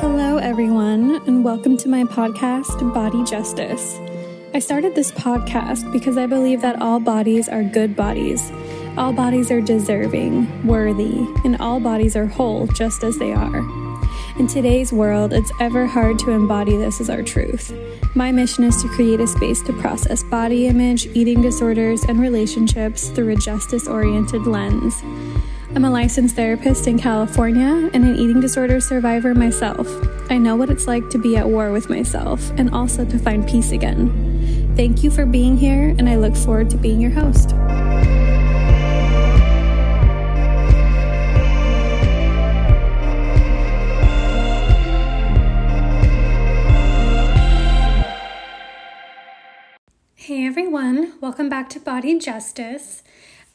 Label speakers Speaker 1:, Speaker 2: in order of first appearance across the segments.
Speaker 1: Hello, everyone, and welcome to my podcast, Body Justice. I started this podcast because I believe that all bodies are good bodies. All bodies are deserving, worthy, and all bodies are whole just as they are. In today's world, it's ever hard to embody this as our truth. My mission is to create a space to process body image, eating disorders, and relationships through a justice oriented lens. I'm a licensed therapist in California and an eating disorder survivor myself. I know what it's like to be at war with myself and also to find peace again. Thank you for being here, and I look forward to being your host. Hey everyone, welcome back to Body Justice.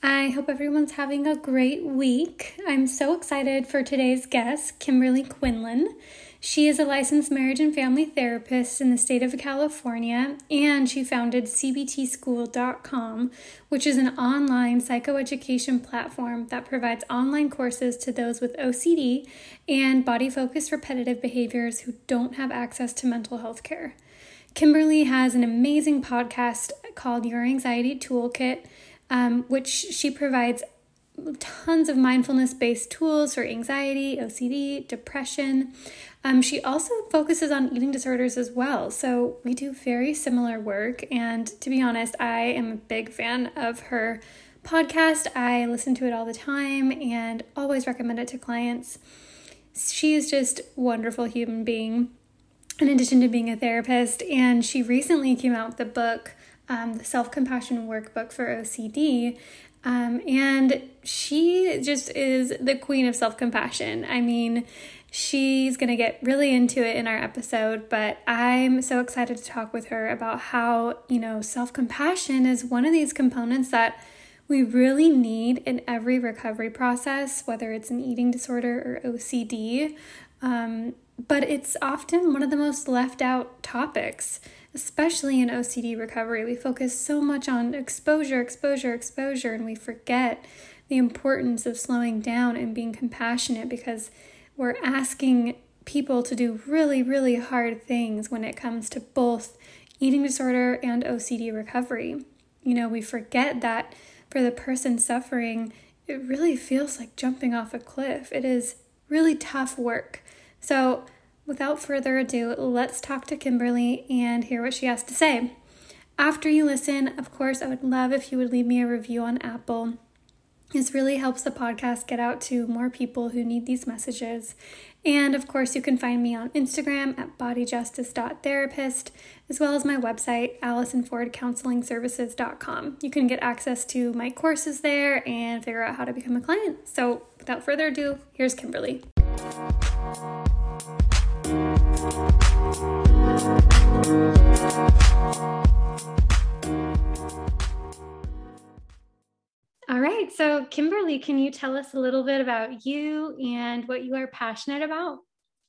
Speaker 1: I hope everyone's having a great week. I'm so excited for today's guest, Kimberly Quinlan. She is a licensed marriage and family therapist in the state of California, and she founded CBTSchool.com, which is an online psychoeducation platform that provides online courses to those with OCD and body focused repetitive behaviors who don't have access to mental health care. Kimberly has an amazing podcast called Your Anxiety Toolkit um, which she provides tons of mindfulness based tools for anxiety, OCD, depression. Um, she also focuses on eating disorders as well. So we do very similar work. And to be honest, I am a big fan of her podcast. I listen to it all the time and always recommend it to clients. She is just wonderful human being in addition to being a therapist. And she recently came out with the book um, the Self Compassion Workbook for OCD. Um, and she just is the queen of self compassion. I mean, she's going to get really into it in our episode, but I'm so excited to talk with her about how, you know, self compassion is one of these components that we really need in every recovery process, whether it's an eating disorder or OCD. Um, but it's often one of the most left out topics especially in OCD recovery, we focus so much on exposure, exposure, exposure, and we forget the importance of slowing down and being compassionate because we're asking people to do really, really hard things when it comes to both eating disorder and OCD recovery. You know, we forget that for the person suffering, it really feels like jumping off a cliff. It is really tough work. So, without further ado, let's talk to Kimberly and hear what she has to say. After you listen, of course, I would love if you would leave me a review on Apple. This really helps the podcast get out to more people who need these messages. And of course, you can find me on Instagram at bodyjustice.therapist, as well as my website, AllisonFordCounselingServices.com. You can get access to my courses there and figure out how to become a client. So, without further ado, here's Kimberly. All right. So, Kimberly, can you tell us a little bit about you and what you are passionate about?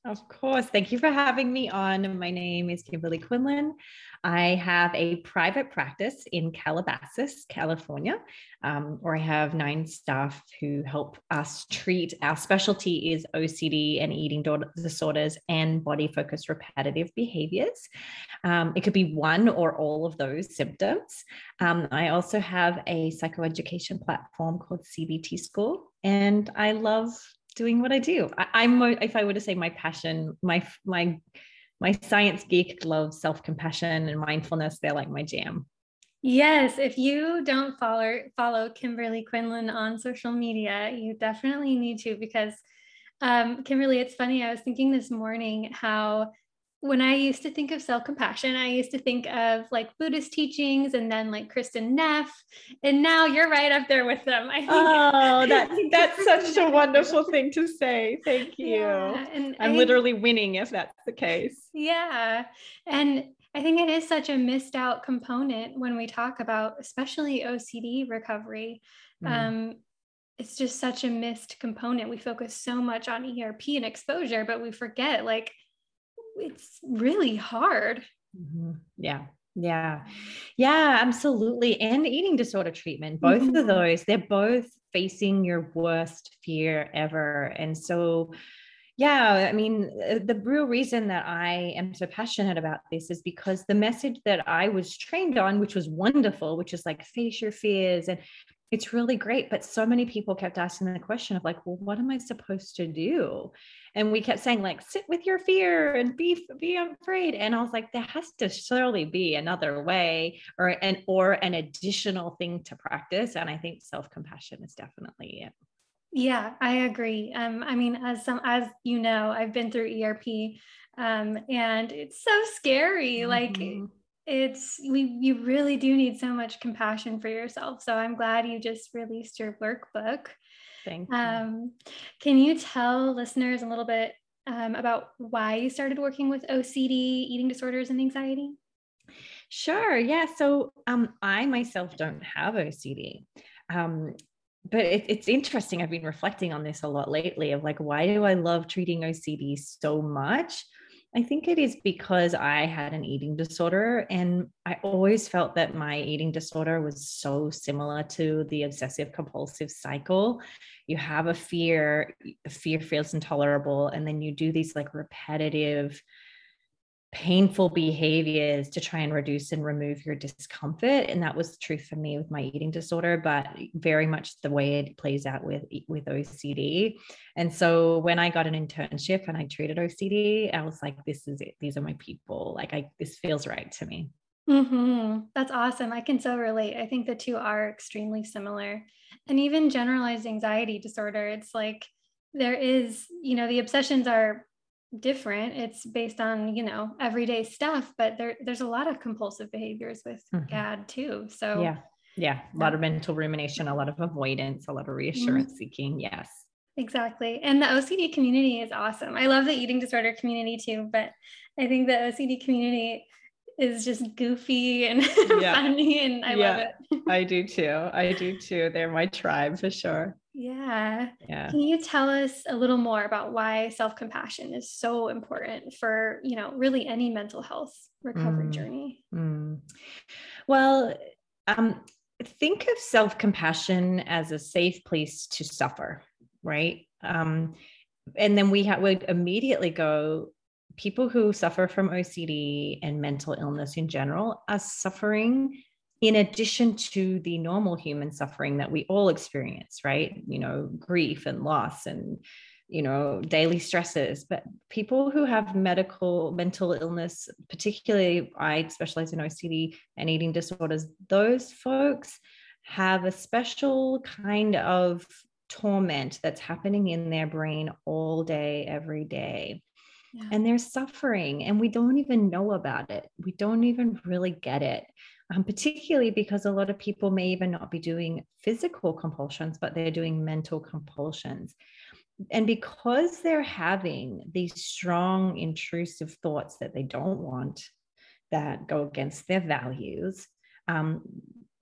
Speaker 2: Of course. Thank you for having me on. My name is Kimberly Quinlan. I have a private practice in Calabasas, California, um, where I have nine staff who help us treat. Our specialty is OCD and eating disorders and body focused repetitive behaviors. Um, it could be one or all of those symptoms. Um, I also have a psychoeducation platform called CBT School, and I love doing what I do. I, am if I were to say my passion, my my my science geek loves self-compassion and mindfulness. They're like my jam.
Speaker 1: Yes, if you don't follow follow Kimberly Quinlan on social media, you definitely need to because um, Kimberly, it's funny. I was thinking this morning how when I used to think of self compassion, I used to think of like Buddhist teachings and then like Kristin Neff. And now you're right up there with them. I
Speaker 2: think. Oh, that's, that's such a wonderful thing to say. Thank you. Yeah, and I'm literally winning if that's the case.
Speaker 1: Yeah. And I think it is such a missed out component when we talk about, especially OCD recovery. Mm. Um, it's just such a missed component. We focus so much on ERP and exposure, but we forget like it's really hard.
Speaker 2: Mm-hmm. Yeah. Yeah. Yeah, absolutely. And eating disorder treatment, both mm-hmm. of those, they're both facing your worst fear ever. And so, Yeah, I mean, uh, the real reason that I am so passionate about this is because the message that I was trained on, which was wonderful, which is like face your fears and it's really great. But so many people kept asking the question of like, well, what am I supposed to do? And we kept saying, like, sit with your fear and be be afraid. And I was like, there has to surely be another way or an or an additional thing to practice. And I think self-compassion is definitely it.
Speaker 1: Yeah, I agree. Um, I mean, as some as you know, I've been through ERP um, and it's so scary. Mm-hmm. Like it's we you really do need so much compassion for yourself so i'm glad you just released your workbook
Speaker 2: thank you.
Speaker 1: Um, can you tell listeners a little bit um, about why you started working with ocd eating disorders and anxiety?
Speaker 2: Sure yeah so um, i myself don't have ocd um, but it, it's interesting i've been reflecting on this a lot lately of like why do i love treating ocd so much I think it is because I had an eating disorder and I always felt that my eating disorder was so similar to the obsessive compulsive cycle. You have a fear, the fear feels intolerable, and then you do these like repetitive painful behaviors to try and reduce and remove your discomfort and that was the truth for me with my eating disorder but very much the way it plays out with with OCD and so when I got an internship and I treated OCD I was like this is it. These are my people. Like I this feels right to me.
Speaker 1: Mm-hmm. that's awesome. I can so relate. I think the two are extremely similar. And even generalized anxiety disorder it's like there is you know the obsessions are different. It's based on you know everyday stuff but there there's a lot of compulsive behaviors with mm-hmm. gad too so
Speaker 2: yeah. Yeah. A lot of mental rumination a lot of avoidance a lot of reassurance mm-hmm. seeking. Yes.
Speaker 1: Exactly. And the ocd community is awesome. I love the eating disorder community too but i think the ocd community is just goofy and yeah. funny and i yeah, love it.
Speaker 2: I do too. I do too. They're my tribe for sure
Speaker 1: yeah.
Speaker 2: Yeah.
Speaker 1: Can you tell us a little more about why self-compassion is so important for, you know, really any mental health recovery mm. journey?
Speaker 2: Mm. Well, um, think of self-compassion as a safe place to suffer, right? Um, and then we ha- would immediately go people who suffer from OCD and mental illness in general are suffering in addition to the normal human suffering that we all experience, right? You know, grief and loss and, you know, daily stresses. But people who have medical, mental illness, particularly I specialize in OCD and eating disorders, those folks have a special kind of torment that's happening in their brain all day, every day. And they're suffering, and we don't even know about it. We don't even really get it um, particularly because a lot of people may even not be doing physical compulsions, but they're doing mental compulsions. And because they're having these strong, intrusive thoughts that they don't want, that go against their values, um,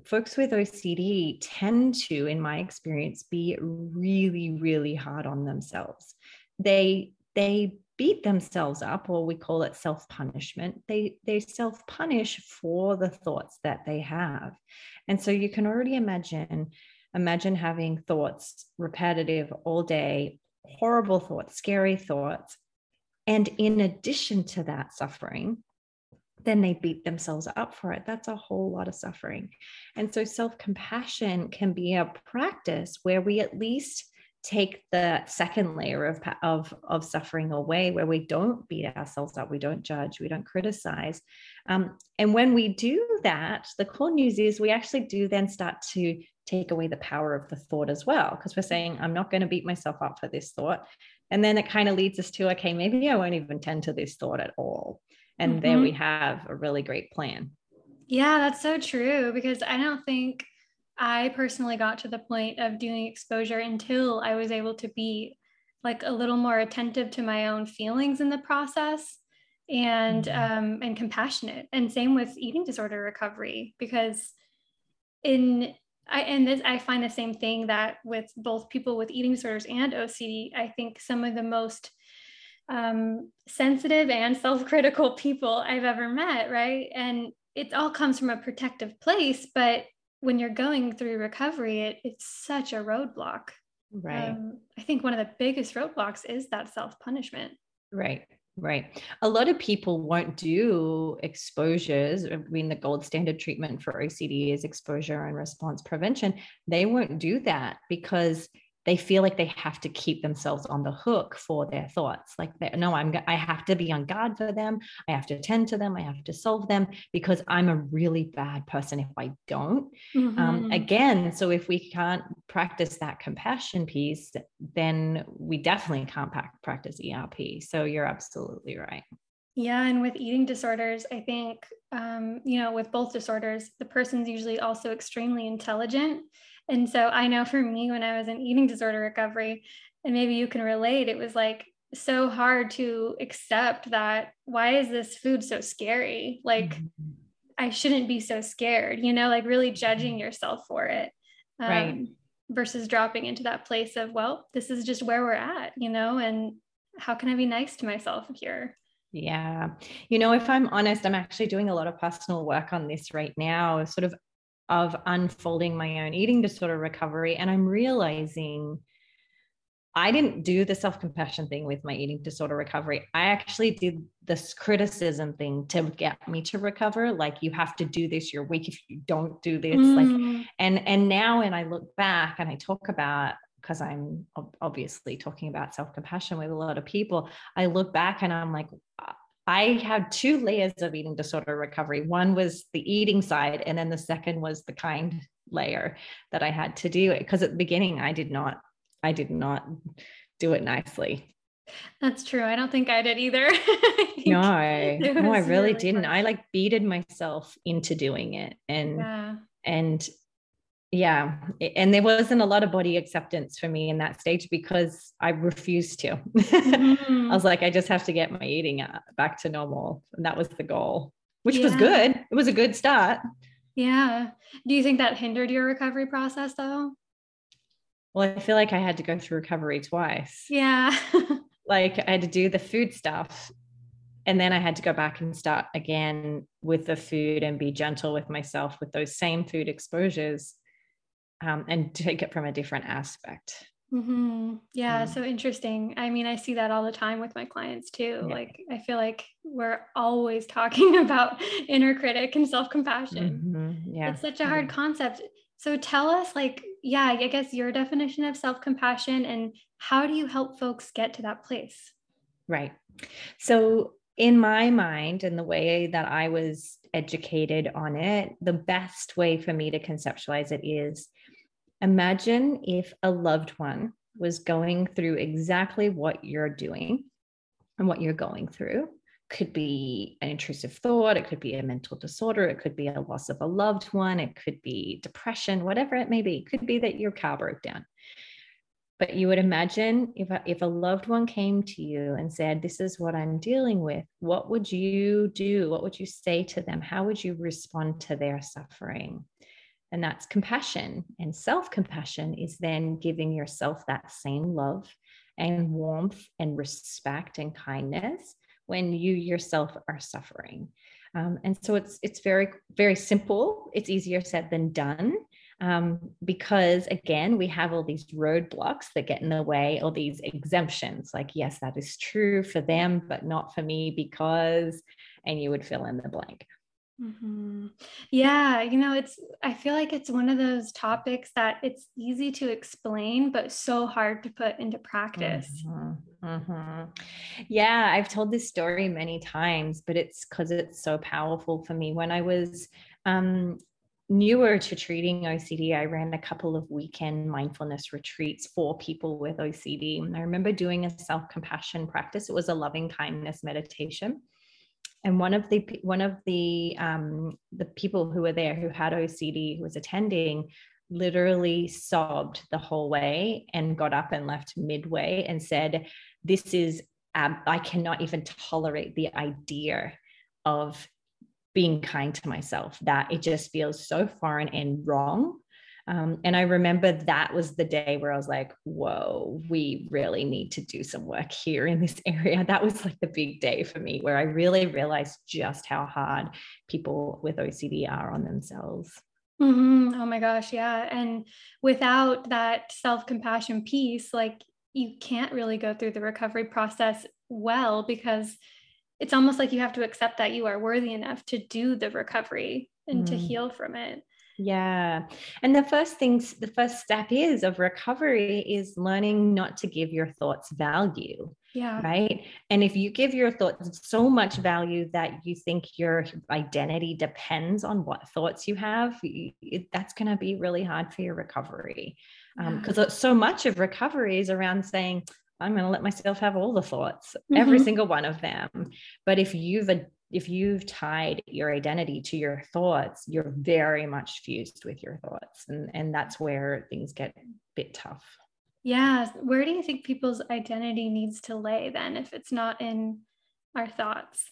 Speaker 2: folks with OCD tend to, in my experience, be really, really hard on themselves. They they beat themselves up or we call it self-punishment they they self-punish for the thoughts that they have. And so you can already imagine imagine having thoughts repetitive all day horrible thoughts scary thoughts. And in addition to that suffering then they beat themselves up for it. That's a whole lot of suffering. And so self-compassion can be a practice where we at least take the second layer of, of, of suffering away where we don't beat ourselves up we don't judge we don't criticize. Um, and when we do that the cool news is we actually do then start to take away the power of the thought as well because we're saying i'm not going to beat myself up for this thought. And then it kind of leads us to okay maybe i won't even tend to this thought at all. And mm-hmm. there we have a really great plan.
Speaker 1: Yeah that's so true because i don't think I personally got to the point of doing exposure until I was able to be like a little more attentive to my own feelings in the process and mm-hmm. um, and compassionate. And same with eating disorder recovery because in I and this I find the same thing that with both people with eating disorders and OCD, I think some of the most um, sensitive and self-critical people I've ever met, right? And it all comes from a protective place, but when you're going through recovery, it, it's such a roadblock.
Speaker 2: Right. Um,
Speaker 1: I think one of the biggest roadblocks is that self punishment.
Speaker 2: Right. Right. A lot of people won't do exposures. I mean, the gold standard treatment for OCD is exposure and response prevention. They won't do that because they feel like they have to keep themselves on the hook for their thoughts. Like no i'm i have to be on guard for them. I have to attend to them. I have to solve them because i'm a really bad person if i don't. Um, mm-hmm. um, again so if we can't practice that compassion piece then we definitely can't practice erp so you're absolutely right.
Speaker 1: Yeah, and with eating disorders, I think, um, you know, with both disorders, the person's usually also extremely intelligent. And so I know for me, when I was in eating disorder recovery, and maybe you can relate, it was like so hard to accept that why is this food so scary? Like, mm-hmm. I shouldn't be so scared, you know, like really judging mm-hmm. yourself for it. Um, right. Versus dropping into that place of, well, this is just where we're at, you know, and how can I be nice to myself here?
Speaker 2: Yeah. You know, if I'm honest, I'm actually doing a lot of personal work on this right now, sort of of unfolding my own eating disorder recovery. And I'm realizing I didn't do the self compassion thing with my eating disorder recovery. I actually did this criticism thing to get me to recover. Like you have to do this. You're weak if you don't do this. Mm. Like, and and now when I look back and I talk about because I'm obviously talking about self compassion with a lot of people, I look back and I'm like, I had two layers of eating disorder recovery. One was the eating side, and then the second was the kind layer that I had to do it. Because at the beginning, I did not, I did not do it nicely.
Speaker 1: That's true. I don't think I did either.
Speaker 2: no, no, I really, really didn't. Hard. I like beated myself into doing it, and yeah. and yeah and there wasn't a lot of body acceptance for me in that stage because i refused to. Mm-hmm. i was like i just have to get my eating uh, back to normal. And that was the goal which yeah. was good. It was a good start.
Speaker 1: Yeah. Do you think that hindered your recovery process though?
Speaker 2: Well i feel like i had to go through recovery twice.
Speaker 1: Yeah.
Speaker 2: Like i had to do the food stuff and then I had to go back and start again with the food and be gentle with myself with those same food exposures um, and take it from a different aspect.
Speaker 1: Mm-hmm. Yeah, mm. so interesting. I mean, I see that all the time with my clients too. Yeah. Like, I feel like we're always talking about inner critic and self compassion. Mm-hmm. Yeah, it's such a hard concept. So, tell us, like, yeah, I guess your definition of self compassion and how do you help folks get to that place?
Speaker 2: Right. So, in my mind, and the way that I was educated on it, the best way for me to conceptualize it is Imagine if a loved one was going through exactly what you're doing and what you're going through. Could be an intrusive thought, it could be a mental disorder, it could be a loss of a loved one, it could be depression, whatever it may be. It could be that your car broke down. But you would imagine if a, if a loved one came to you and said, This is what I'm dealing with, what would you do? What would you say to them? How would you respond to their suffering? And that's compassion. And self compassion is then giving yourself that same love and warmth and respect and kindness when you yourself are suffering. Um, and so it's it's very very simple. It's easier said than done um, because again we have all these roadblocks that get in the way or these exemptions. Like yes, that is true for them, but not for me because, and you would fill in the blank.
Speaker 1: Mm-hmm. Yeah, you know, it's, I feel like it's one of those topics that it's easy to explain, but so hard to put into practice.
Speaker 2: Mm-hmm. Mm-hmm. Yeah, I've told this story many times, but it's because it's so powerful for me. When I was um, newer to treating OCD, I ran a couple of weekend mindfulness retreats for people with OCD. And I remember doing a self compassion practice, it was a loving kindness meditation and one of the one of the um, the people who were there who had OCD who was attending literally sobbed the whole way and got up and left midway and said, "This is um, I cannot even tolerate the idea of being kind to myself. That it just feels so foreign and wrong." Um, and I remember that was the day where I was like, whoa, we really need to do some work here in this area. That was like the big day for me where I really realized just how hard people with OCD are on themselves.
Speaker 1: Mm-hmm. Oh my gosh, yeah. And without that self compassion piece, like you can't really go through the recovery process well because it's almost like you have to accept that you are worthy enough to do the recovery and mm. to heal from it.
Speaker 2: Yeah. And the first things, the first step is of recovery is learning not to give your thoughts value.
Speaker 1: Yeah.
Speaker 2: Right. And if you give your thoughts so much value that you think your identity depends on what thoughts you have, that's going to be really hard for your recovery. Because um, so much of recovery is around saying, I'm going to let myself have all the thoughts, mm-hmm. every single one of them. But if you've if you've tied your identity to your thoughts, you're very much fused with your thoughts, and and that's where things get a bit tough.
Speaker 1: Yeah, where do you think people's identity needs to lay then, if it's not in our thoughts?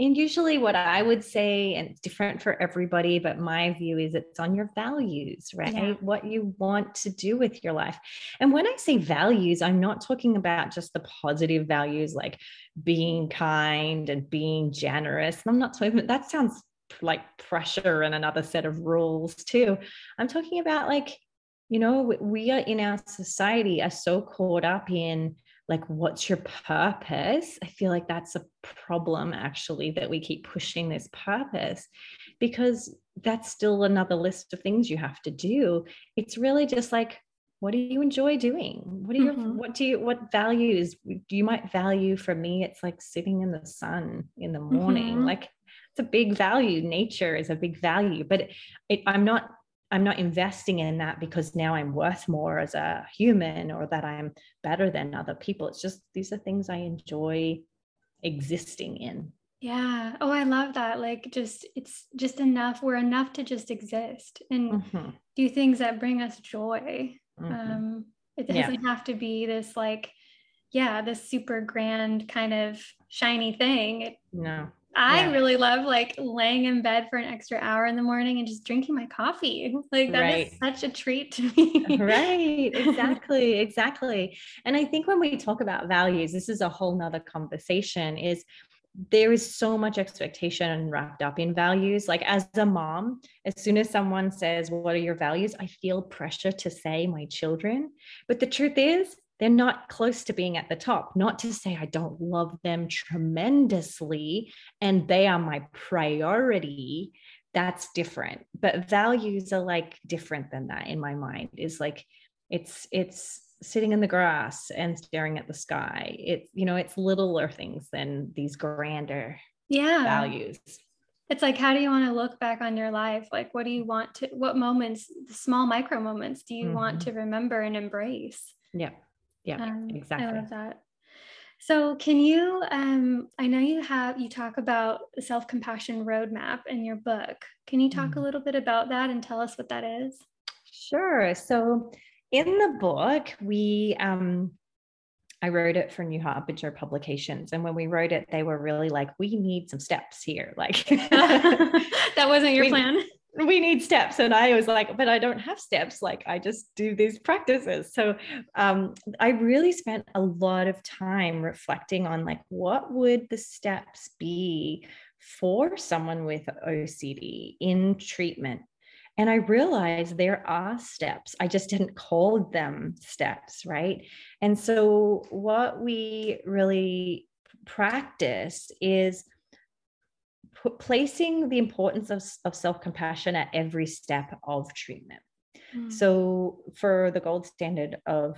Speaker 2: And usually, what I would say, and it's different for everybody, but my view is it's on your values, right? Yeah. What you want to do with your life. And when I say values, I'm not talking about just the positive values like being kind and being generous. I'm not talking, that sounds like pressure and another set of rules too. I'm talking about like, you know, we are in our society are so caught up in like what's your purpose? I feel like that's a problem actually that we keep pushing this purpose because that's still another list of things you have to do. It's really just like what do you enjoy doing? What do you mm-hmm. what do you what values do you might value for me? It's like sitting in the sun in the morning. Mm-hmm. like it's a big value. Nature is a big value but it, i'm not I'm not investing in that because now I'm worth more as a human or that I'm better than other people. It's just these are things I enjoy existing in.
Speaker 1: Yeah. Oh, I love that. Like just it's just enough. We're enough to just exist and mm-hmm. do things that bring us joy. Mm-hmm. Um it doesn't yeah. have to be this like yeah, this super grand kind of shiny thing. It,
Speaker 2: no.
Speaker 1: I yeah. really love like laying in bed for an extra hour in the morning and just drinking my coffee. Like that right. is such a treat to me.
Speaker 2: right. Exactly. exactly. And I think when we talk about values, this is a whole nother conversation is there is so much expectation wrapped up in values. Like as a mom, as soon as someone says, What are your values? I feel pressure to say my children. But the truth is, they're not close to being at the top. Not to say I don't love them tremendously and they are my priority. That's different. But values are like different than that in my mind. Is like it's it's sitting in the grass and staring at the sky. It's you know, it's littler things than these grander
Speaker 1: yeah
Speaker 2: values
Speaker 1: it's like how do you want to look back on your life like what do you want to what moments the small micro moments do you mm-hmm. want to remember and embrace
Speaker 2: yeah yeah, um, exactly. I
Speaker 1: love that. So, can you? Um, I know you have you talk about the self compassion roadmap in your book. Can you talk mm. a little bit about that and tell us what that is?
Speaker 2: Sure. So, in the book, we um, I wrote it for New Harbinger Publications, and when we wrote it, they were really like, "We need some steps here." Like
Speaker 1: that wasn't your we, plan
Speaker 2: we need steps. And i was like but i don't have steps. Like i just do these practices. So um, i really spent a lot of time reflecting on like what would the steps be for someone with ocd in treatment? And i realized there are steps. I just didn't call them steps right? And so what we really practice is placing the importance of, of self-compassion at every step of treatment mm. so for the gold standard of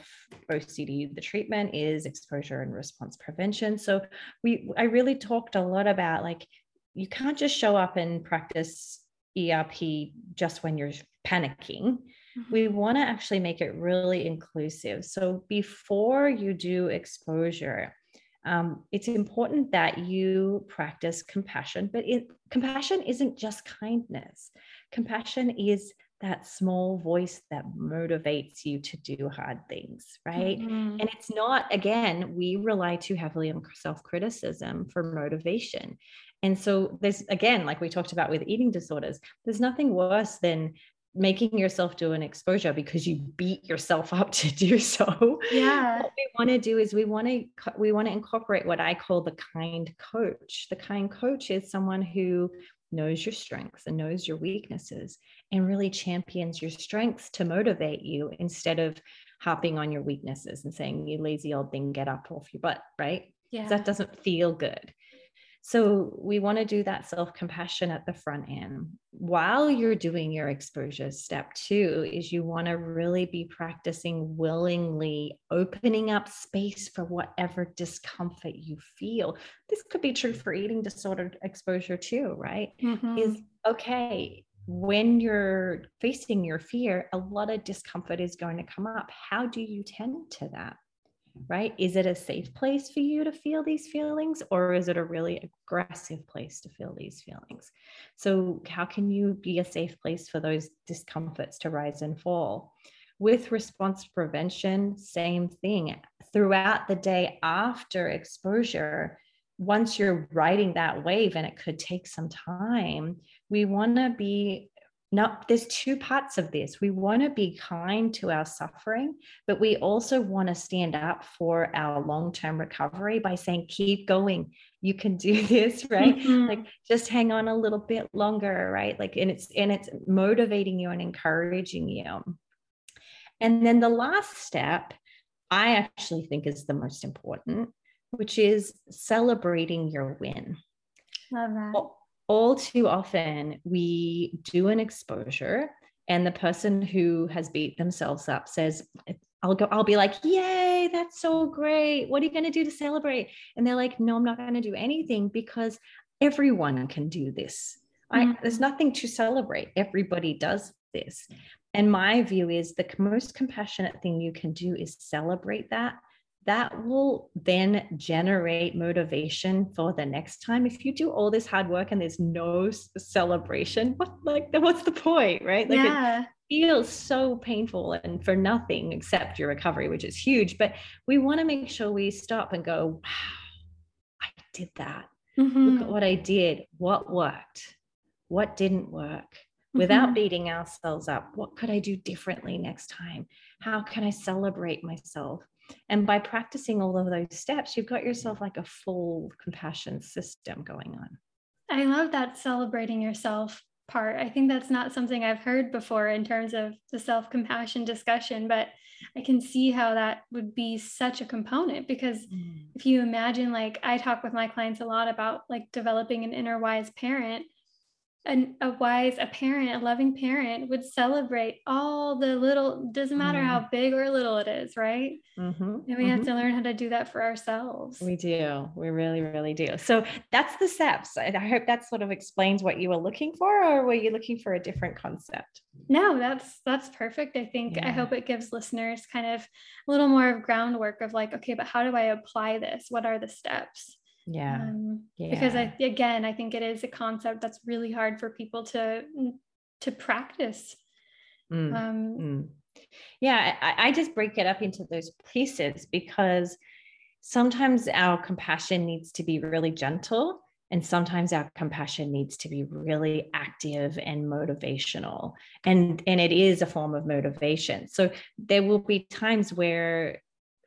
Speaker 2: ocd the treatment is exposure and response prevention so we i really talked a lot about like you can't just show up and practice erp just when you're panicking Mm-hmm. we want to actually make it really inclusive. So before you do exposure, um, it's important that you practice compassion, but it, compassion isn't just kindness. Compassion is that small voice that motivates you to do hard things, right? Mm-hmm. And it's not, again, we rely too heavily on self criticism for motivation. And so there's, again, like we talked about with eating disorders, there's nothing worse than making yourself do an exposure because you beat yourself up to do so.
Speaker 1: Yeah.
Speaker 2: What we want to do is we want to we want to incorporate what I call the kind coach. The kind coach is someone who knows your strengths and knows your weaknesses and really champions your strengths to motivate you instead of harping on your weaknesses and saying, you lazy old thing, get up off your butt, right? Yeah. That doesn't feel good. So we want to do that self compassion at the front end. While you're doing your exposure, step two is you want to really be practicing willingly opening up space for whatever discomfort you feel. This could be true for eating disorder exposure too, right? Mm-hmm. Is okay. When you're facing your fear, a lot of discomfort is going to come up. How do you tend to that? Right? Is it a safe place for you to feel these feelings, or is it a really aggressive place to feel these feelings? So, how can you be a safe place for those discomforts to rise and fall? With response prevention, same thing. Throughout the day after exposure, once you're riding that wave, and it could take some time, we want to be now there's two parts of this. We want to be kind to our suffering but we also want to stand up for our long-term recovery by saying keep going. You can do this right? Mm-hmm. like just hang on a little bit longer right? Like and it's and it's motivating you and encouraging you. And then the last step i actually think is the most important which is celebrating your win.
Speaker 1: Love that
Speaker 2: all too often we do an exposure and the person who has beat themselves up says I'll go, I'll be like, yay, that's so great. What are you going to do to celebrate? And they're like, no, I'm not going to do anything because everyone can do this. Mm-hmm. I, there's nothing to celebrate. Everybody does this. And my view is the most compassionate thing you can do is celebrate that that will then generate motivation for the next time. If you do all this hard work and there's no celebration what like what's the point right? Like yeah. it feels so painful and for nothing except your recovery which is huge but we want to make sure we stop and go wow i did that. Mm-hmm. look at what i did. What worked? What didn't work? Without mm-hmm. beating ourselves up what could i do differently next time? How can i celebrate myself and by practicing all of those steps, you've got yourself like a full compassion system going on.
Speaker 1: I love that celebrating yourself part. I think that's not something I've heard before in terms of the self compassion discussion, but I can see how that would be such a component because mm. if you imagine, like, I talk with my clients a lot about like developing an inner wise parent an, a wise a parent a loving parent would celebrate all the little doesn't matter mm. how big or little it is right mm-hmm. and we mm-hmm. have to learn how to do that for ourselves
Speaker 2: we do we really really do so that's the steps i hope that sort of explains what you were looking for or were you looking for a different concept
Speaker 1: no that's that's perfect i think yeah. i hope it gives listeners kind of a little more of groundwork of like okay but how do i apply this what are the steps
Speaker 2: yeah. Um,
Speaker 1: yeah. Because I, again, I think it is a concept that's really hard for people to to practice. Mm. Um,
Speaker 2: mm. Yeah, I, I just break it up into those pieces because sometimes our compassion needs to be really gentle and sometimes our compassion needs to be really active and motivational and and it is a form of motivation so there will be times where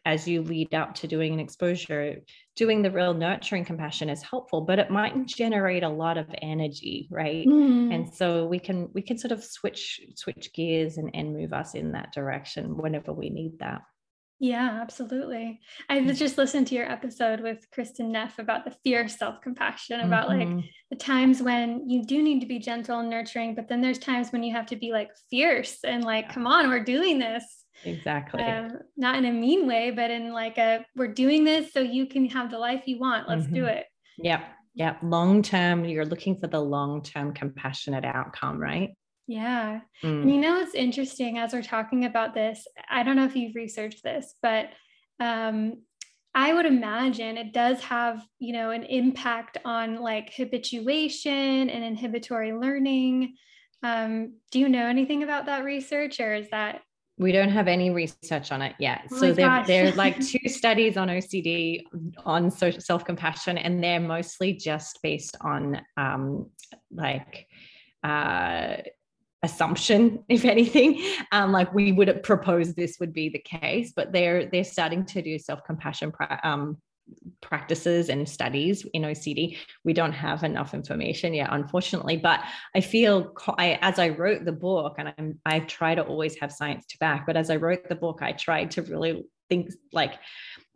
Speaker 2: as you lead up to doing an exposure, doing the real nurturing compassion is helpful, but it might generate a lot of energy, right? Mm. And so we can we can sort of switch switch gears and, and move us in that direction whenever we need that.
Speaker 1: Yeah, absolutely. I just listened to your episode with Kristin Neff about the fear of self compassion, about mm-hmm. like the times when you do need to be gentle and nurturing, but then there's times when you have to be like fierce and like, come on, we're doing this.
Speaker 2: Exactly. Um,
Speaker 1: not in a mean way, but in like a we're doing this so you can have the life you want. Let's mm-hmm. do it.
Speaker 2: Yep. Yep. Long term, you're looking for the long term compassionate outcome, right?
Speaker 1: Yeah. Mm. And you know, it's interesting as we're talking about this. I don't know if you've researched this, but um, I would imagine it does have, you know, an impact on like habituation and inhibitory learning. Um, do you know anything about that research or is that
Speaker 2: we don't have any research on it yet. Oh so there, there are like two studies on OCD on self-compassion, and they're mostly just based on um, like uh, assumption, if anything. Um, like we would propose this would be the case, but they're they're starting to do self-compassion um, practices and studies in OCD. We don't have enough information yet, unfortunately. But I feel I, as I wrote the book, and I'm, I try to always have science to back, but as I wrote the book, I tried to really think like,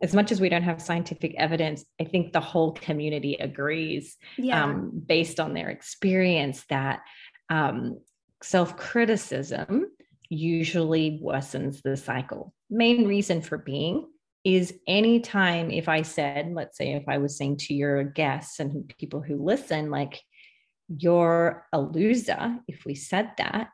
Speaker 2: as much as we don't have scientific evidence, I think the whole community agrees, yeah. um, based on their experience, that um, self criticism usually worsens the cycle. Main reason for being is anytime if I said, let's say, if I was saying to your guests and people who listen, like, you're a loser, if we said that,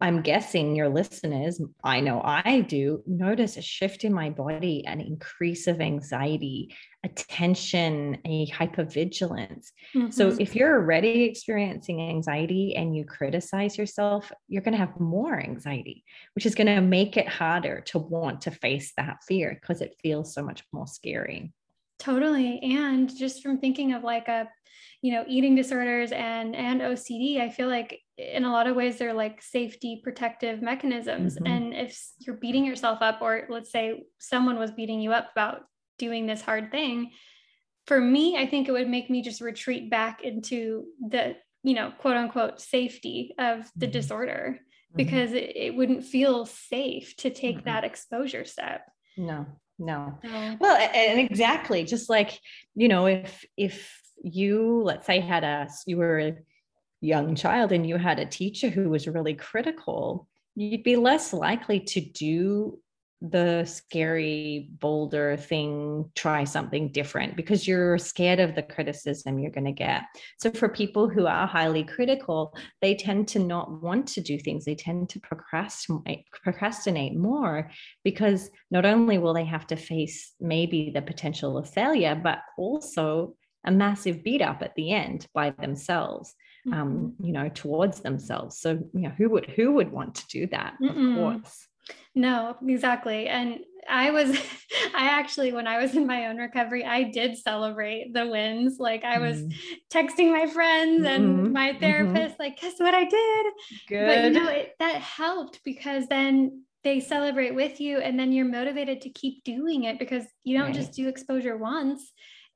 Speaker 2: I'm guessing your listeners, I know I do, notice a shift in my body, an increase of anxiety, attention, a hypervigilance. Mm-hmm. So if you're already experiencing anxiety and you criticize yourself, you're going to have more anxiety, which is going to make it harder to want to face that fear because it feels so much more scary.
Speaker 1: Totally. And just from thinking of like a you know eating disorders and and ocd i feel like in a lot of ways they're like safety protective mechanisms mm-hmm. and if you're beating yourself up or let's say someone was beating you up about doing this hard thing for me i think it would make me just retreat back into the you know quote unquote safety of the mm-hmm. disorder mm-hmm. because it, it, wouldn't feel safe to take mm-hmm. that exposure step
Speaker 2: no no. Well and exactly just like you know if if you let's say had a you were a young child and you had a teacher who was really critical you'd be less likely to do the scary, bolder thing, try something different because you're scared of the criticism you're going to get. So, for people who are highly critical, they tend to not want to do things. They tend to procrastinate, procrastinate more because not only will they have to face maybe the potential of failure, but also a massive beat up at the end by themselves um, mm-hmm. you know towards themselves so you know who would who would want to do that Mm-mm. of course
Speaker 1: no exactly and i was i actually when i was in my own recovery i did celebrate the wins like i was mm. texting my friends and mm-hmm. my mm-hmm. therapist mm-hmm. like guess what i did good but you know it, that helped because then they celebrate with you and then you're motivated to keep doing it because you don't right. just do exposure once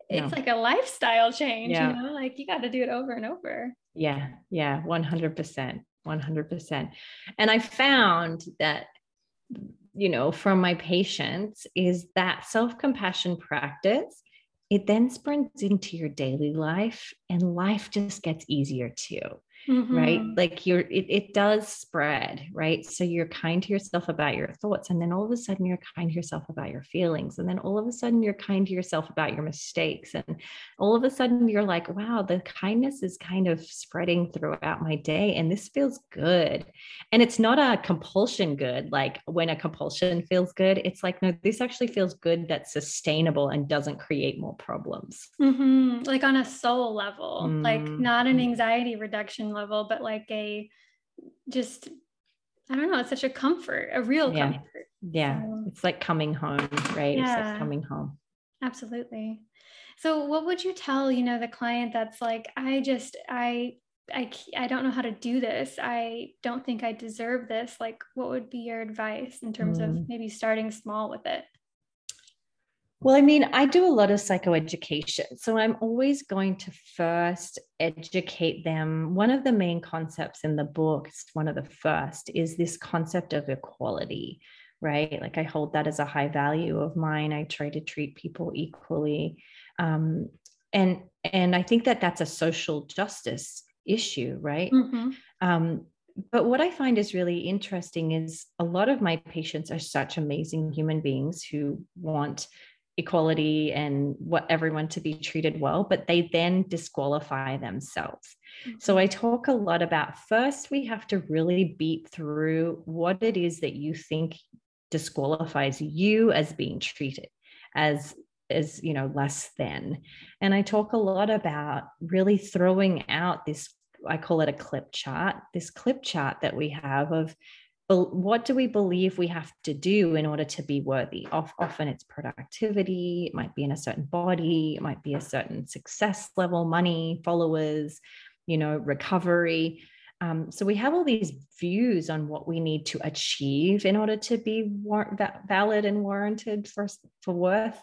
Speaker 1: it's no. like a lifestyle change yeah. you know like you got to do it over and over
Speaker 2: yeah yeah 100% 100% and i found that you know from my patients is that self-compassion practice it then sprints into your daily life and life just gets easier too mm-hmm. right like you're it, it does spread right so you're kind to yourself about your thoughts and then all of a sudden you're kind to yourself about your feelings and then all of a sudden you're kind to yourself about your mistakes and all of a sudden you're like wow the kindness is kind of spreading throughout my day and this feels good and it's not a compulsion good like when a compulsion feels good it's like no this actually feels good that's sustainable and doesn't create more problems
Speaker 1: mm-hmm. like on a soul level mm-hmm. like not an mm-hmm. anxiety reduction level, but like a just I don't know, it's such a comfort, a real
Speaker 2: yeah.
Speaker 1: comfort.
Speaker 2: Yeah. So, it's like coming home, right? Yeah. It's like coming home.
Speaker 1: Absolutely. So what would you tell, you know, the client that's like, I just, I, I, I don't know how to do this. I don't think I deserve this. Like, what would be your advice in terms mm. of maybe starting small with it?
Speaker 2: Well, I mean, I do a lot of psychoeducation. So I'm always going to first educate them. One of the main concepts in the book, it's one of the first, is this concept of equality, right? Like I hold that as a high value of mine. I try to treat people equally. Um, and and I think that that's a social justice issue, right? Mm-hmm. Um, but what I find is really interesting is a lot of my patients are such amazing human beings who want equality and what everyone to be treated well, but they then disqualify themselves. Mm-hmm. So I talk a lot about first, we have to really beat through what it is that you think disqualifies you as being treated as as you know less than and i talk a lot about really throwing out this i call it a clip chart this clip chart that we have of what do we believe we have to do in order to be worthy? Often it's productivity, it might be in a certain body, it might be a certain success level, money, followers, you know, recovery. Um, so we have all these views on what we need to achieve in order to be war- valid and warranted for, for worth.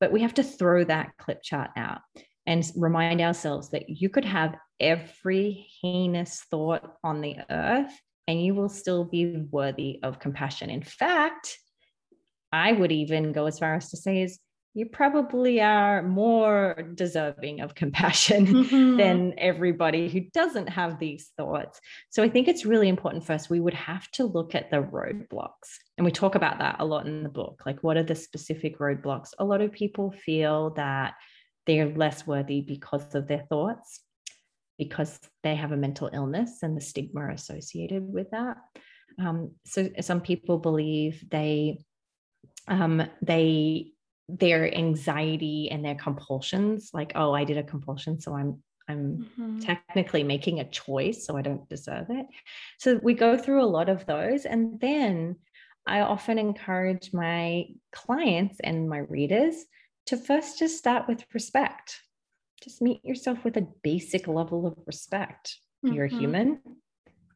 Speaker 2: But we have to throw that clip chart out and remind ourselves that you could have every heinous thought on the earth and you will still be worthy of compassion. In fact, I would even go as far as to say is you probably are more deserving of compassion mm-hmm. than everybody who doesn't have these thoughts. So I think it's really important for us. We would have to look at the roadblocks. And we talk about that a lot in the book. Like, what are the specific roadblocks? A lot of people feel that they're less worthy because of their thoughts, because they have a mental illness and the stigma associated with that. Um, so some people believe they um, they their anxiety and their compulsions like oh i did a compulsion so i'm i'm mm-hmm. technically making a choice so i don't deserve it so we go through a lot of those and then i often encourage my clients and my readers to first just start with respect just meet yourself with a basic level of respect mm-hmm. you're human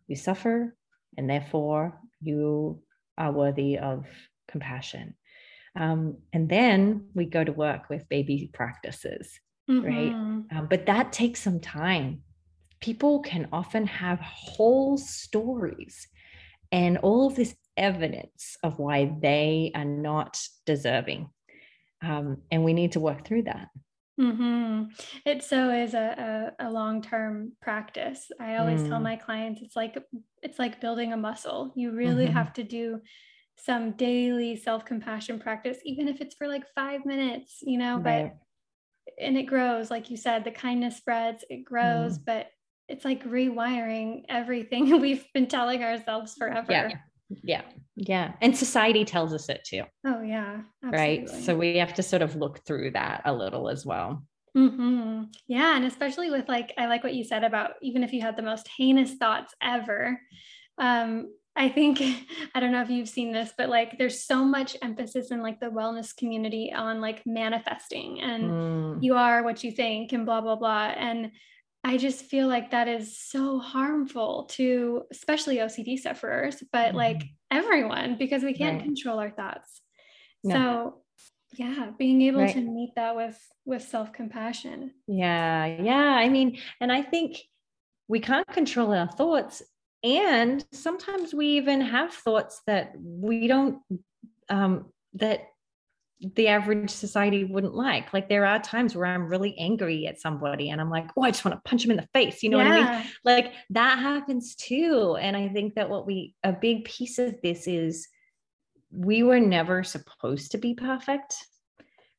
Speaker 2: you suffer and therefore you are worthy of compassion um, and then we go to work with baby practices, mm-hmm. right? Um, but that takes some time. People can often have whole stories and all of this evidence of why they are not deserving. Um, and we need to work through that.
Speaker 1: Mm-hmm. It so is a, a, a long-term practice. I always mm. tell my clients it's like it's like building a muscle. You really mm-hmm. have to do some daily self-compassion practice even if it's for like five minutes you know right. but and it grows like you said the kindness spreads it grows mm. but it's like rewiring everything we've been telling ourselves forever
Speaker 2: yeah yeah yeah and society tells us it too
Speaker 1: oh yeah
Speaker 2: absolutely. right so we have to sort of look through that a little as well
Speaker 1: mm-hmm. yeah and especially with like i like what you said about even if you had the most heinous thoughts ever um I think I don't know if you've seen this, but like there's so much emphasis in like the wellness community on like manifesting and mm. you are what you think and blah blah blah. And I just feel like that is so harmful to especially OCD sufferers, but mm. like everyone because we can't right. control our thoughts. No. So yeah, being able right. to meet that with with self-compassion.
Speaker 2: Yeah. Yeah, I mean, and I think we can't control our thoughts and sometimes we even have thoughts that we don't um, that the average society wouldn't like. Like there are times where i'm really angry at somebody and i'm like oh i just want to punch him in the face you know yeah. what i mean? Like that happens too and i think that what we a big piece of this is we were never supposed to be perfect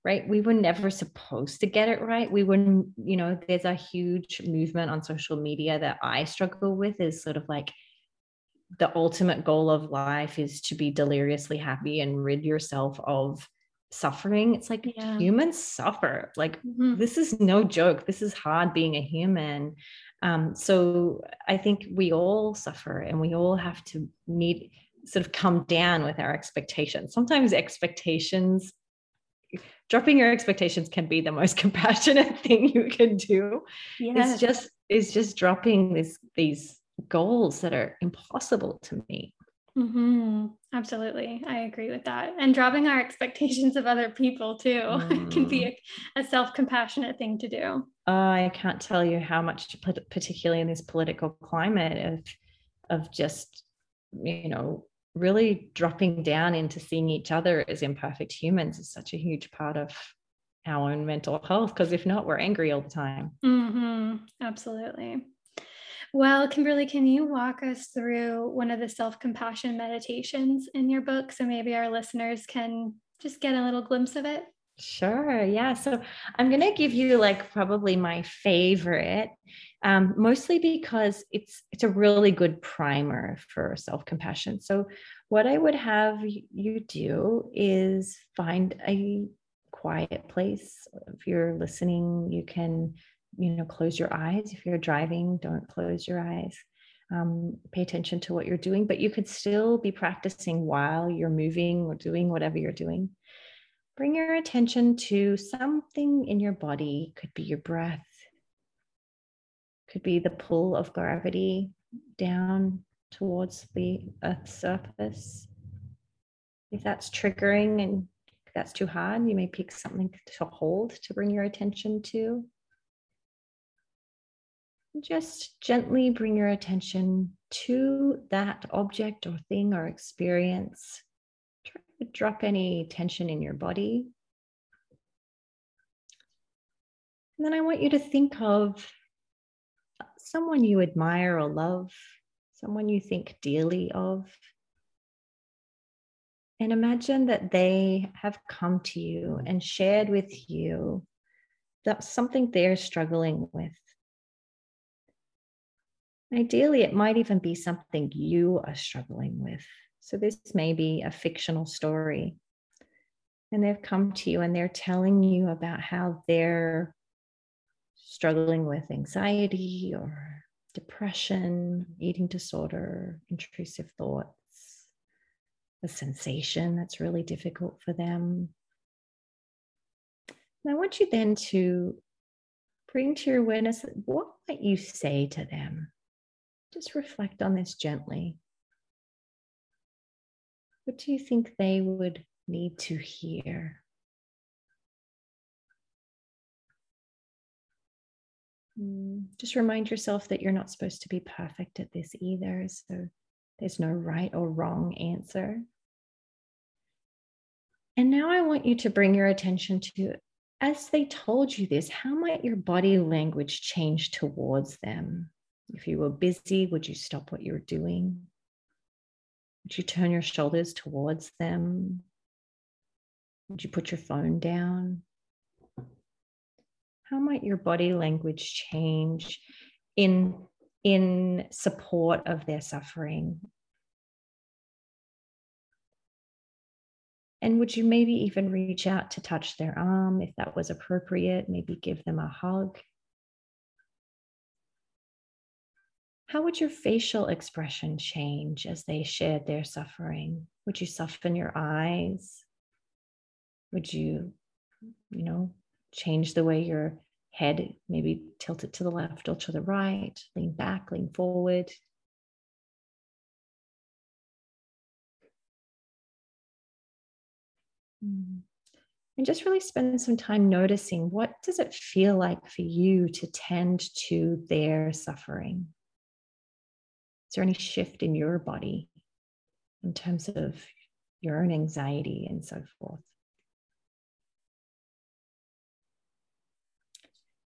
Speaker 2: right? We were never supposed to get it right. We were you know there's a huge movement on social media that i struggle with is sort of like the ultimate goal of life is to be deliriously happy and rid yourself of suffering it's like yeah. humans suffer like mm-hmm. this is no joke this is hard being a human um, so i think we all suffer and we all have to need sort of come down with our expectations sometimes expectations dropping your expectations can be the most compassionate thing you can do yes. it's just it's just dropping this these goals that are impossible to meet
Speaker 1: mm-hmm. absolutely i agree with that and dropping our expectations of other people too mm. can be mm. a, a, self-compassionate thing to do
Speaker 2: i can't tell you how much particularly in this political climate of of just you know really dropping down into seeing each other as imperfect humans is such a huge part of our own mental health because if not we're angry all the time
Speaker 1: mm-hmm. absolutely well kimberley can you walk us through one of the self-compassion meditations in your book so maybe our listeners can just get a little glimpse of it
Speaker 2: Sure. Yeah. So I'm going to give you like probably my favorite, um, mostly because it's it's a really good primer for self compassion. So what I would have you do is find a quiet place. If you're listening, you can you know close your eyes. If you're driving, don't close your eyes. Um, pay attention to what you're doing, but you could still be practicing while you're moving or doing whatever you're doing bring your attention to something in your body. Could be your breath, could be the pull of gravity down towards the earth's surface. If that's triggering and that's too hard, you may pick something to hold to bring your attention to. Just gently bring your attention to that object or thing or experience. Try to drop any tension in your body. And then I want you to think of someone you admire or love, someone you think dearly of. And imagine that they have come to you and shared with you that something they're struggling with. Ideally, it might even be something you are struggling with. So, this may be a fictional story. And they've come to you and they're telling you about how they're struggling with anxiety or depression, eating disorder, intrusive thoughts, a sensation that's really difficult for them. And I want you then to bring to your awareness what might you say to them? Just reflect on this gently. What do you think they would need to hear? Mm, just remind yourself that you're not supposed to be perfect at this either. So there's no right or wrong answer. And now I want you to bring your attention to as they told you this, how might your body language change towards them? If you were busy, would you stop what you were doing? Would you turn your shoulders towards them? Would you put your phone down? how might your body language change in in support of their suffering and would you maybe even reach out to touch their arm if that was appropriate maybe give them a hug how would your facial expression change as they shared their suffering would you soften your eyes would you you know change the way your head maybe tilt it to the left or to the right, lean back, lean forward. Hmm. And just really spend some time noticing what does it feel like for you to tend to their suffering? Is there any shift in your body in terms of your own anxiety and so forth?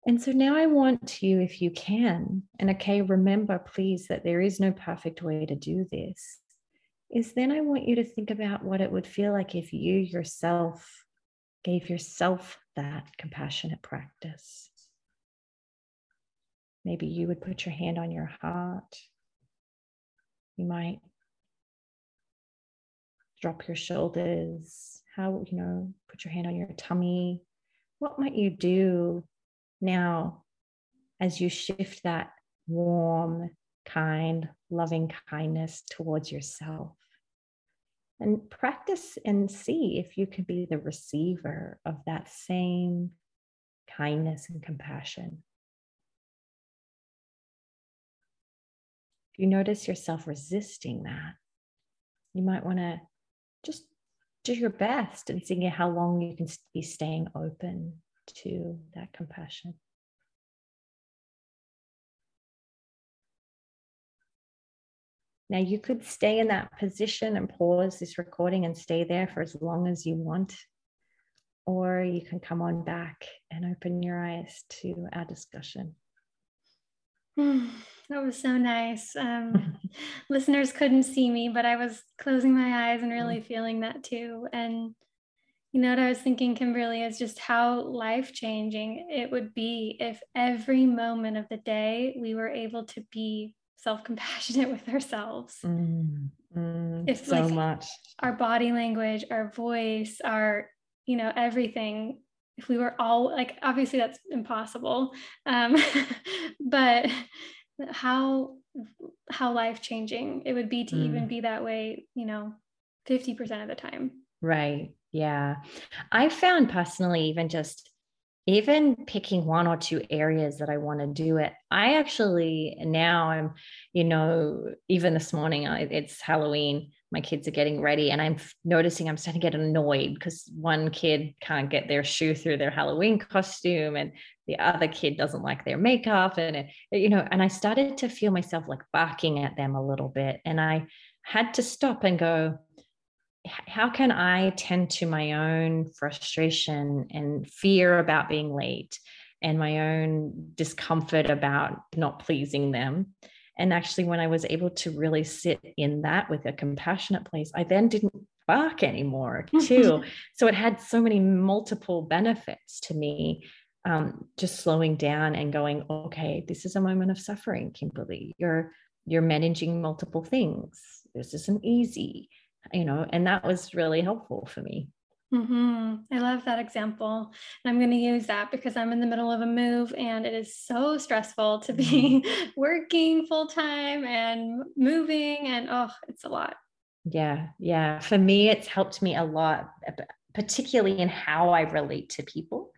Speaker 2: And so now I want you, if you can, and okay, remember please that there is no perfect way to do this, is then I want you to think about what it would feel like if you yourself gave yourself that compassionate practice. Maybe you would put your hand on your heart. You might drop your shoulders. How, you know, put your hand on your tummy. What might you do now, as you shift that warm, kind, loving kindness towards yourself, and practice and see if you can be the receiver of that same kindness and compassion. If you notice yourself resisting that, you might want to just do your best and see how long you can be staying open to that compassion. Now, you could stay in that position and pause this recording and stay there for as long as you want. Or you can come on back and open your eyes to our discussion.
Speaker 1: That was so nice. Um, listeners couldn't see me, but I was closing my eyes and really mm. feeling that too. And you know what I was thinking, Kimberley, is just how life changing it would be if every moment of the day we were able to be self compassionate with ourselves. Mm,
Speaker 2: mm, if so like, much
Speaker 1: our body language, our voice, our, you know, everything. If we were all like, obviously that's impossible, um, but how how life changing it would be to mm. even be that way, you know, fifty percent of the time.
Speaker 2: Right. Yeah. I found personally, even just even picking one or two areas that I want to do it, I actually now I'm, you know, even this morning, I, it's Halloween. My kids are getting ready and I'm noticing I'm starting to get annoyed because one kid can't get their shoe through their Halloween costume and the other kid doesn't like their makeup and it, you know and I started to feel myself like barking at them a little bit and I had to stop and go how can I tend to my own frustration and fear about being late and my own discomfort about not pleasing them and actually, when I was able to really sit in that with a compassionate place, I then didn't bark anymore, too. so it had so many multiple benefits to me. Um, just slowing down and going, okay, this is a moment of suffering, Kimberley. You're you're managing multiple things. This isn't easy, you know, and that was really helpful for me.
Speaker 1: Mm-hmm. I love that example. And I'm going to use that because I'm in the middle of a move and it is so stressful to be mm-hmm. working full time and moving. And oh, it's a lot.
Speaker 2: Yeah. Yeah. For me, it's helped me a lot, particularly in how I relate to people.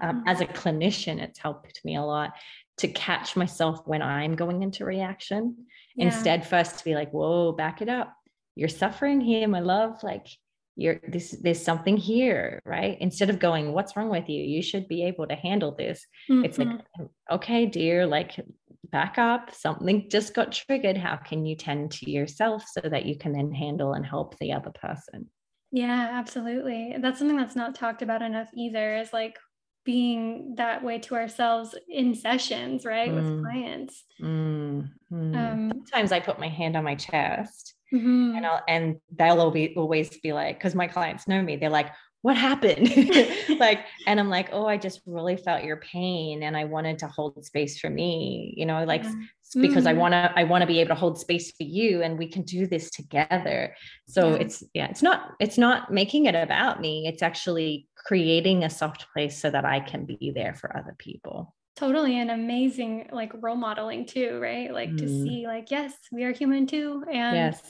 Speaker 2: Um, mm-hmm. as a clinician, it's helped me a lot to catch myself when I'm going into reaction. Yeah. Instead, first to be like, whoa, back it up. You're suffering here, my love. Like, you're this there's something here right instead of going what's wrong with you you should be able to handle this mm-hmm. it's like mm-hmm. okay dear like back up something just got triggered how can you tend to yourself so that you can then handle and help the other person
Speaker 1: yeah absolutely that's something that's not talked about enough either is like being that way to ourselves in sessions right mm. with clients
Speaker 2: mm. Mm. Um, sometimes i put my hand on my chest Mm-hmm. And, I'll, and they'll always, always be like, because my clients know me, they're like, what happened? like, and I'm like, oh, I just really felt your pain and I wanted to hold space for me, you know, like because I mm-hmm. want to, I want to be able to hold space for you and we can do this together. So yeah. it's, yeah, it's not, it's not making it about me. It's actually creating a soft place so that I can be there for other people
Speaker 1: totally an amazing like role modeling too right like mm. to see like yes we are human too and yes.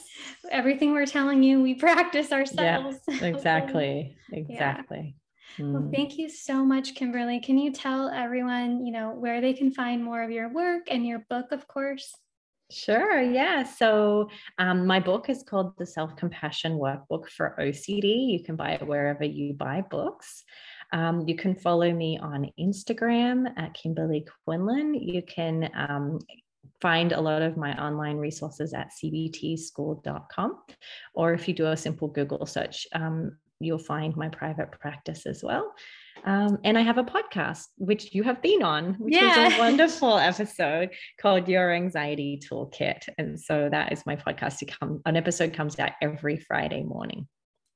Speaker 1: everything we're telling you we practice ourselves
Speaker 2: yeah, exactly exactly
Speaker 1: yeah. mm. well thank you so much kimberley can you tell everyone you know where they can find more of your work and your book of course
Speaker 2: Sure. Yeah. So um, my book is called The Self Compassion Workbook for OCD. You can buy it wherever you buy books. Um, you can follow me on Instagram at Kimberley Quinlan. You can um, find a lot of my online resources at cbtschool.com. Or if you do a simple Google search, um, you'll find my private practice as well. Um, and I have a podcast, which you have been on, which yeah. is a wonderful episode called Your Anxiety Toolkit. And so that is my podcast to come. An episode comes out every Friday morning.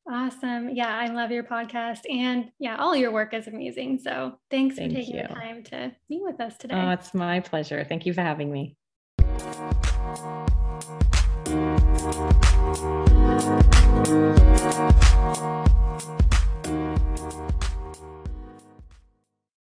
Speaker 1: Awesome. Yeah, I love your podcast. And yeah, all your work is amazing. So thanks Thank for taking you. the time to meet with us today.
Speaker 2: Oh, it's my pleasure. Thank you for having me.